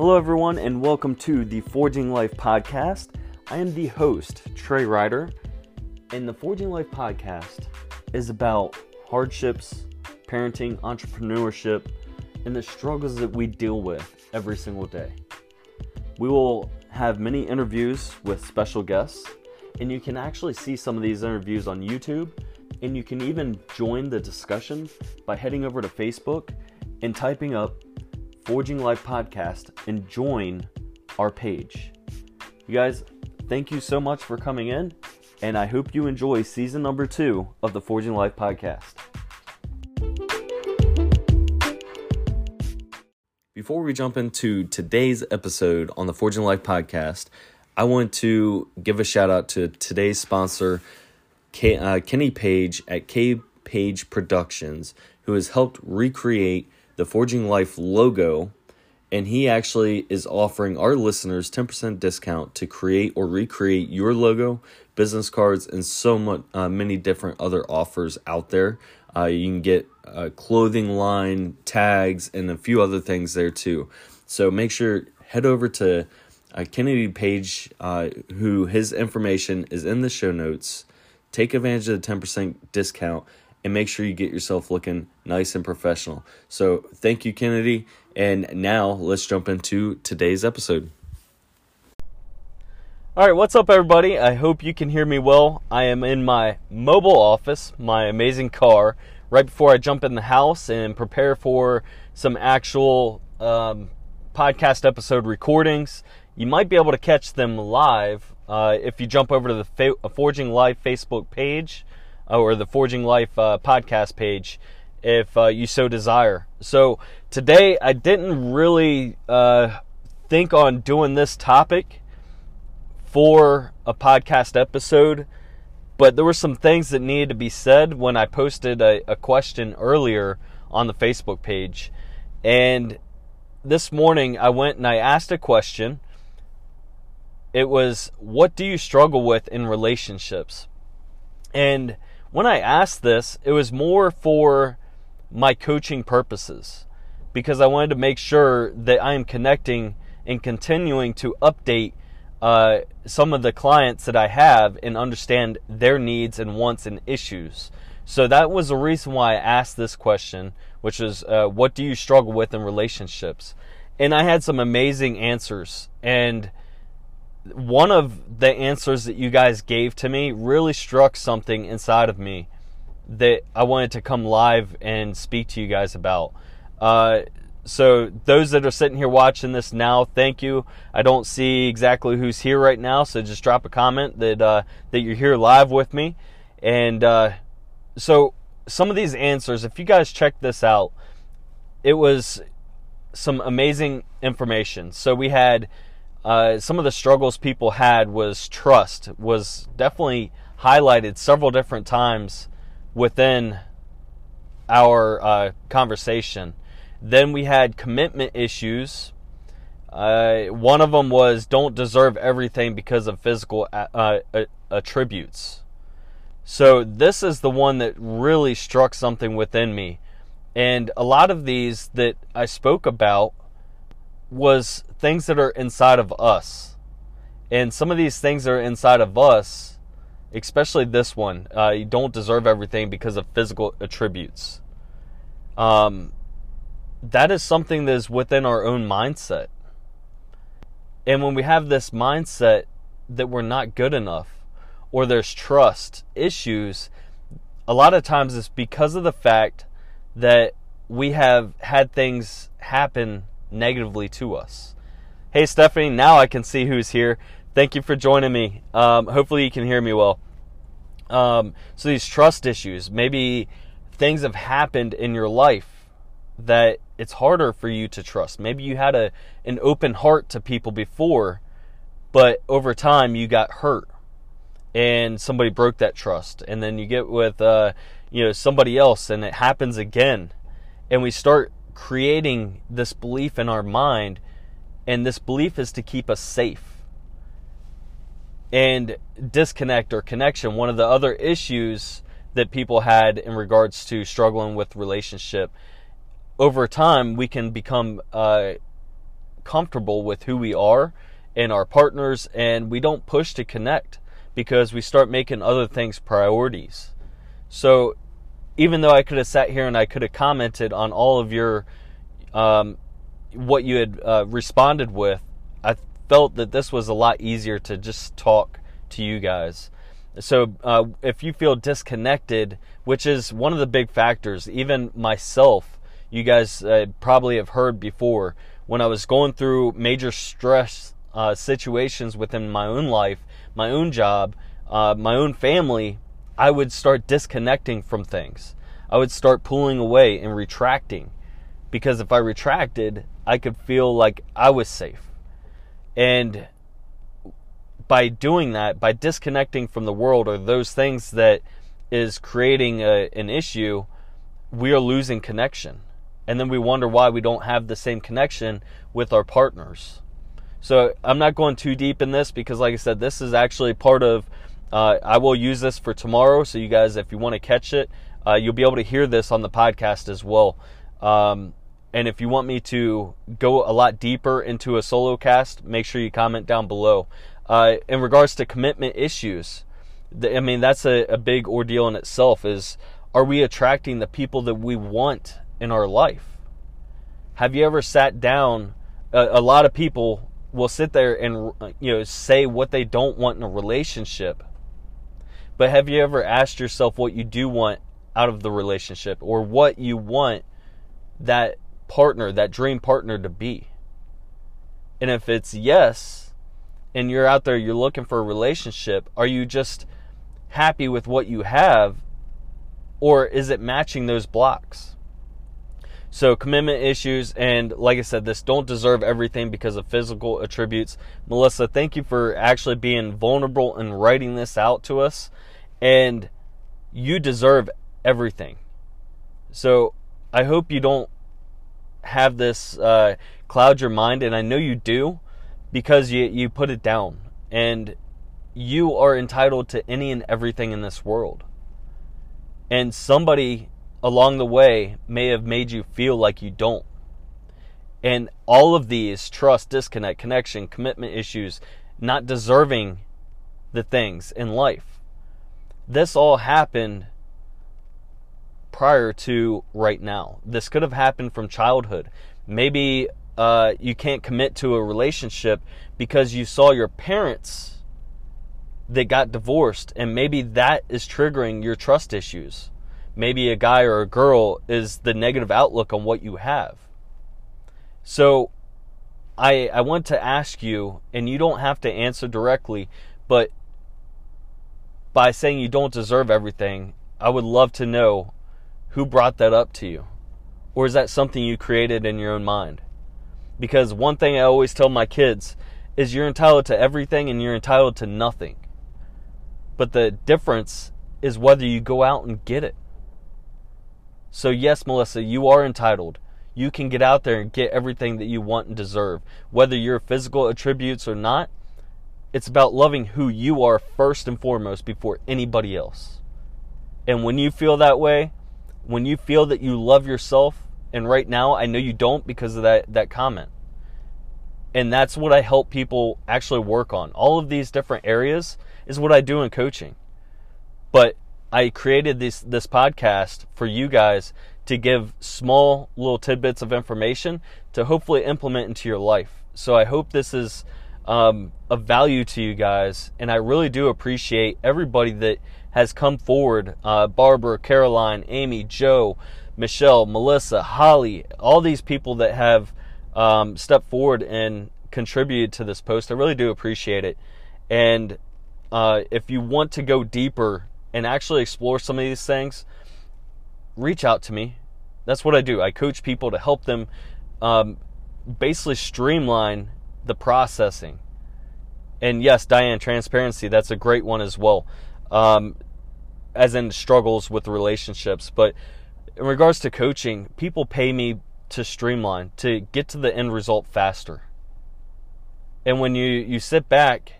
Hello, everyone, and welcome to the Forging Life podcast. I am the host, Trey Ryder, and the Forging Life podcast is about hardships, parenting, entrepreneurship, and the struggles that we deal with every single day. We will have many interviews with special guests, and you can actually see some of these interviews on YouTube, and you can even join the discussion by heading over to Facebook and typing up Forging Life Podcast and join our page. You guys, thank you so much for coming in, and I hope you enjoy season number two of the Forging Life Podcast. Before we jump into today's episode on the Forging Life Podcast, I want to give a shout out to today's sponsor, uh, Kenny Page at K Page Productions, who has helped recreate the Forging Life logo, and he actually is offering our listeners 10% discount to create or recreate your logo, business cards, and so much, uh, many different other offers out there. Uh, you can get a clothing line, tags, and a few other things there too. So make sure head over to uh, Kennedy Page, uh, who his information is in the show notes. Take advantage of the 10% discount and make sure you get yourself looking nice and professional. So, thank you, Kennedy. And now let's jump into today's episode. All right, what's up, everybody? I hope you can hear me well. I am in my mobile office, my amazing car, right before I jump in the house and prepare for some actual um, podcast episode recordings. You might be able to catch them live uh, if you jump over to the Fa- Forging Life Facebook page or the Forging Life uh, podcast page if uh, you so desire. So today I didn't really uh, think on doing this topic for a podcast episode, but there were some things that needed to be said when I posted a, a question earlier on the Facebook page. And this morning I went and I asked a question. It was, What do you struggle with in relationships? And when I asked this, it was more for my coaching purposes because I wanted to make sure that I am connecting and continuing to update uh, some of the clients that I have and understand their needs and wants and issues. So that was the reason why I asked this question, which is, uh, what do you struggle with in relationships? And I had some amazing answers. And one of the answers that you guys gave to me really struck something inside of me that I wanted to come live and speak to you guys about. Uh, so those that are sitting here watching this now, thank you. I don't see exactly who's here right now, so just drop a comment that uh, that you're here live with me. And uh, so some of these answers, if you guys check this out, it was some amazing information. So we had uh, some of the struggles people had was trust was definitely highlighted several different times within our uh, conversation. Then we had commitment issues. Uh, one of them was don't deserve everything because of physical uh, uh, attributes. So this is the one that really struck something within me. And a lot of these that I spoke about was things that are inside of us. And some of these things that are inside of us, especially this one, uh, you don't deserve everything because of physical attributes. Um, that is something that is within our own mindset. And when we have this mindset that we're not good enough, or there's trust issues, a lot of times it's because of the fact that we have had things happen negatively to us. Hey, Stephanie, now I can see who's here. Thank you for joining me. Um, hopefully, you can hear me well. Um, so, these trust issues, maybe things have happened in your life that it's harder for you to trust. Maybe you had a an open heart to people before, but over time you got hurt and somebody broke that trust, and then you get with uh, you know somebody else, and it happens again, and we start creating this belief in our mind, and this belief is to keep us safe. And disconnect or connection, one of the other issues that people had in regards to struggling with relationship, over time we can become uh, comfortable with who we are and our partners, and we don't push to connect because we start making other things priorities. So, even though I could have sat here and I could have commented on all of your um, what you had uh, responded with, I felt that this was a lot easier to just talk to you guys. So, uh, if you feel disconnected, which is one of the big factors, even myself, you guys uh, probably have heard before, when I was going through major stress uh, situations within my own life, my own job, uh, my own family, I would start disconnecting from things. I would start pulling away and retracting because if I retracted, I could feel like I was safe. And by doing that, by disconnecting from the world or those things that is creating a, an issue, we are losing connection. And then we wonder why we don't have the same connection with our partners. So I'm not going too deep in this because, like I said, this is actually part of. Uh, I will use this for tomorrow. So you guys, if you want to catch it, uh, you'll be able to hear this on the podcast as well. Um, and if you want me to go a lot deeper into a solo cast, make sure you comment down below. Uh, in regards to commitment issues, the, I mean that's a, a big ordeal in itself. Is are we attracting the people that we want in our life? Have you ever sat down? A, a lot of people will sit there and you know say what they don't want in a relationship. But have you ever asked yourself what you do want out of the relationship or what you want that partner, that dream partner to be? And if it's yes, and you're out there, you're looking for a relationship, are you just happy with what you have, or is it matching those blocks? So, commitment issues, and like I said, this don't deserve everything because of physical attributes. Melissa, thank you for actually being vulnerable and writing this out to us. And you deserve everything. So, I hope you don't have this uh, cloud your mind, and I know you do because you, you put it down. And you are entitled to any and everything in this world. And somebody along the way may have made you feel like you don't. And all of these trust, disconnect, connection, commitment issues, not deserving the things in life. This all happened prior to right now. This could have happened from childhood. Maybe uh, you can't commit to a relationship because you saw your parents that got divorced, and maybe that is triggering your trust issues. Maybe a guy or a girl is the negative outlook on what you have. So, I I want to ask you, and you don't have to answer directly, but by saying you don't deserve everything, I would love to know who brought that up to you? Or is that something you created in your own mind? Because one thing I always tell my kids is you're entitled to everything and you're entitled to nothing. But the difference is whether you go out and get it. So, yes, Melissa, you are entitled. You can get out there and get everything that you want and deserve. Whether your physical attributes or not, it's about loving who you are first and foremost before anybody else. And when you feel that way, when you feel that you love yourself, and right now I know you don't because of that, that comment. And that's what I help people actually work on. All of these different areas is what I do in coaching. But I created this this podcast for you guys to give small little tidbits of information to hopefully implement into your life. So I hope this is um, of value to you guys, and I really do appreciate everybody that has come forward uh, Barbara, Caroline, Amy, Joe, Michelle, Melissa, Holly, all these people that have um, stepped forward and contributed to this post. I really do appreciate it. And uh, if you want to go deeper and actually explore some of these things, reach out to me. That's what I do. I coach people to help them um, basically streamline the processing. And yes, Diane, transparency, that's a great one as well um, as in struggles with relationships. But in regards to coaching, people pay me to streamline, to get to the end result faster. And when you, you sit back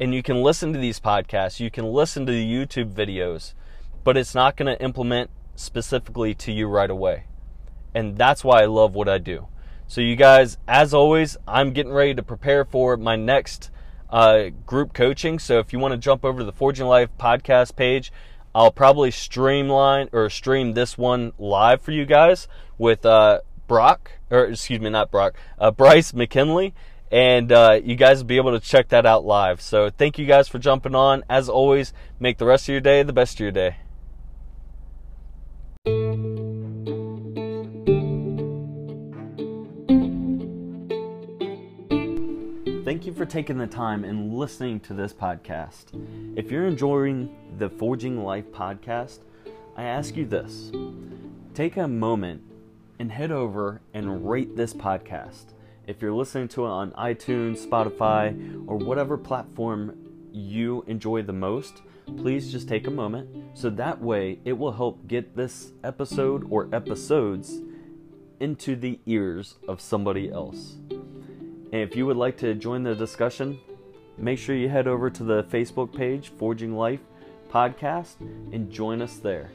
and you can listen to these podcasts, you can listen to the YouTube videos, but it's not going to implement specifically to you right away. And that's why I love what I do. So, you guys, as always, I'm getting ready to prepare for my next uh, group coaching. So, if you want to jump over to the Forging Life podcast page, I'll probably streamline or stream this one live for you guys with uh, Brock, or excuse me, not Brock, uh, Bryce McKinley. And uh, you guys will be able to check that out live. So thank you guys for jumping on. As always, make the rest of your day the best of your day. Thank you for taking the time and listening to this podcast. If you're enjoying the Forging Life podcast, I ask you this take a moment and head over and rate this podcast. If you're listening to it on iTunes, Spotify, or whatever platform you enjoy the most, please just take a moment so that way it will help get this episode or episodes into the ears of somebody else. And if you would like to join the discussion, make sure you head over to the Facebook page, Forging Life Podcast, and join us there.